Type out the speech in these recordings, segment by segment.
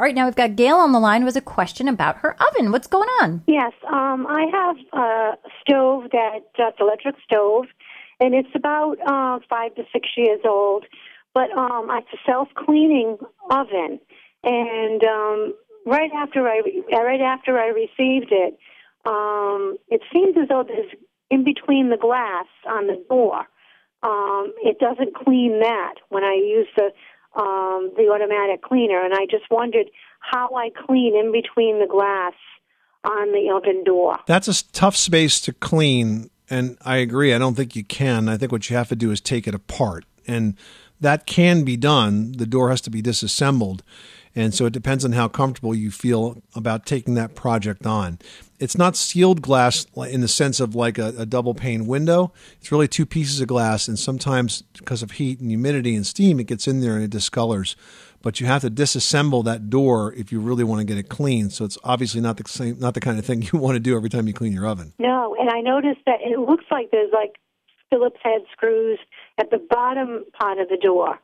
All right, now we've got Gail on the line with a question about her oven. What's going on? Yes, um, I have a stove that that's electric stove, and it's about uh, five to six years old. But um, it's a self cleaning oven, and um, right after I right after I received it, um, it seems as though there's in between the glass on the door. Um, it doesn't clean that when I use the um, the automatic cleaner, and I just wondered how I clean in between the glass on the open door. That's a tough space to clean, and I agree. I don't think you can. I think what you have to do is take it apart, and that can be done. The door has to be disassembled. And so it depends on how comfortable you feel about taking that project on. It's not sealed glass in the sense of like a, a, double pane window. It's really two pieces of glass, and sometimes because of heat and humidity and steam, it gets in there and it discolors. But you have to disassemble that door if you really want to get it clean. So it's obviously not the same, not the kind of thing you want to do every time you clean your oven. No, and I noticed that it looks like there's like Phillips head screws at the bottom part of the door,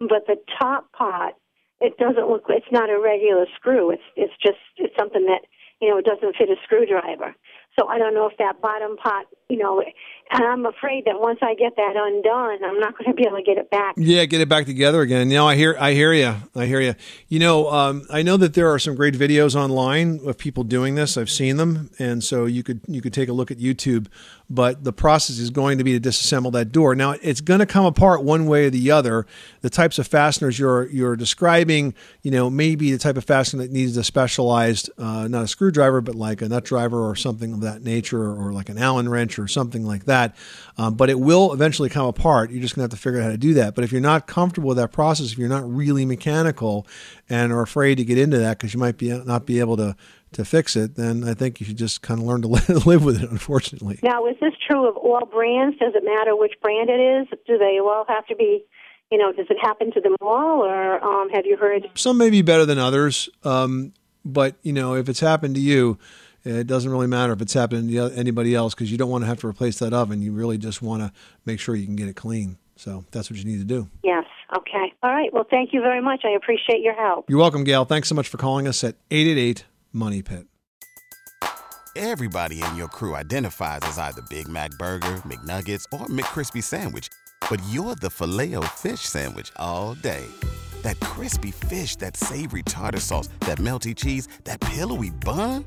but the top part it doesn't look it's not a regular screw. It's it's just it's something that you know it doesn't fit a screwdriver. So i don't know if that bottom part you know and i'm afraid that once i get that undone i'm not going to be able to get it back. Yeah get it back together again. You know i hear i hear you i hear you you know um, i know that there are some great videos online of people doing this. I've seen them and so you could you could take a look at youtube but the process is going to be to disassemble that door. Now it's going to come apart one way or the other. The types of fasteners you're you're describing, you know, maybe the type of fastener that needs a specialized, uh, not a screwdriver, but like a nut driver or something of that nature, or like an Allen wrench or something like that. Um, but it will eventually come apart. You're just going to have to figure out how to do that. But if you're not comfortable with that process, if you're not really mechanical and are afraid to get into that because you might be not be able to to fix it, then I think you should just kind of learn to live with it, unfortunately. Now, is this true of all brands? Does it matter which brand it is? Do they all have to be, you know, does it happen to them all, or um, have you heard? Some may be better than others, um, but, you know, if it's happened to you, Uh, it doesn't really matter if it's happening to anybody else because you don't want to have to replace that oven. You really just want to make sure you can get it clean. So that's what you need to do. Yes. Okay. All right. Well, thank you very much. I appreciate your help. You're welcome, Gail. Thanks so much for calling us at 888 Money Pit. Everybody in your crew identifies as either Big Mac Burger, McNuggets, or McCrispy Sandwich, but you're the filet fish Sandwich all day. That crispy fish, that savory tartar sauce, that melty cheese, that pillowy bun.